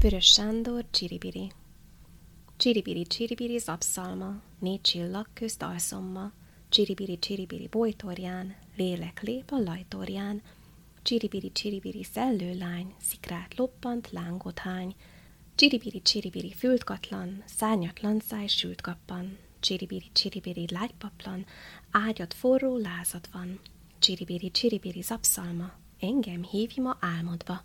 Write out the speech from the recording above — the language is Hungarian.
Vörös Sándor, Csiribiri. Csiribiri, csiribiri, zapszalma, négy csillag közt alszomma, csiribiri, csiribiri, bojtorján, lélek lép a lajtorján, csiribiri, csiribiri, szellőlány, szikrát loppant, lángot hány, csiribiri, csiribiri, fültkatlan, szárnyatlan száj sült kappan, csiribiri, csiribiri, lágypaplan, ágyat forró lázad van, csiribiri, csiribiri, zapszalma, engem hívj ma álmodva.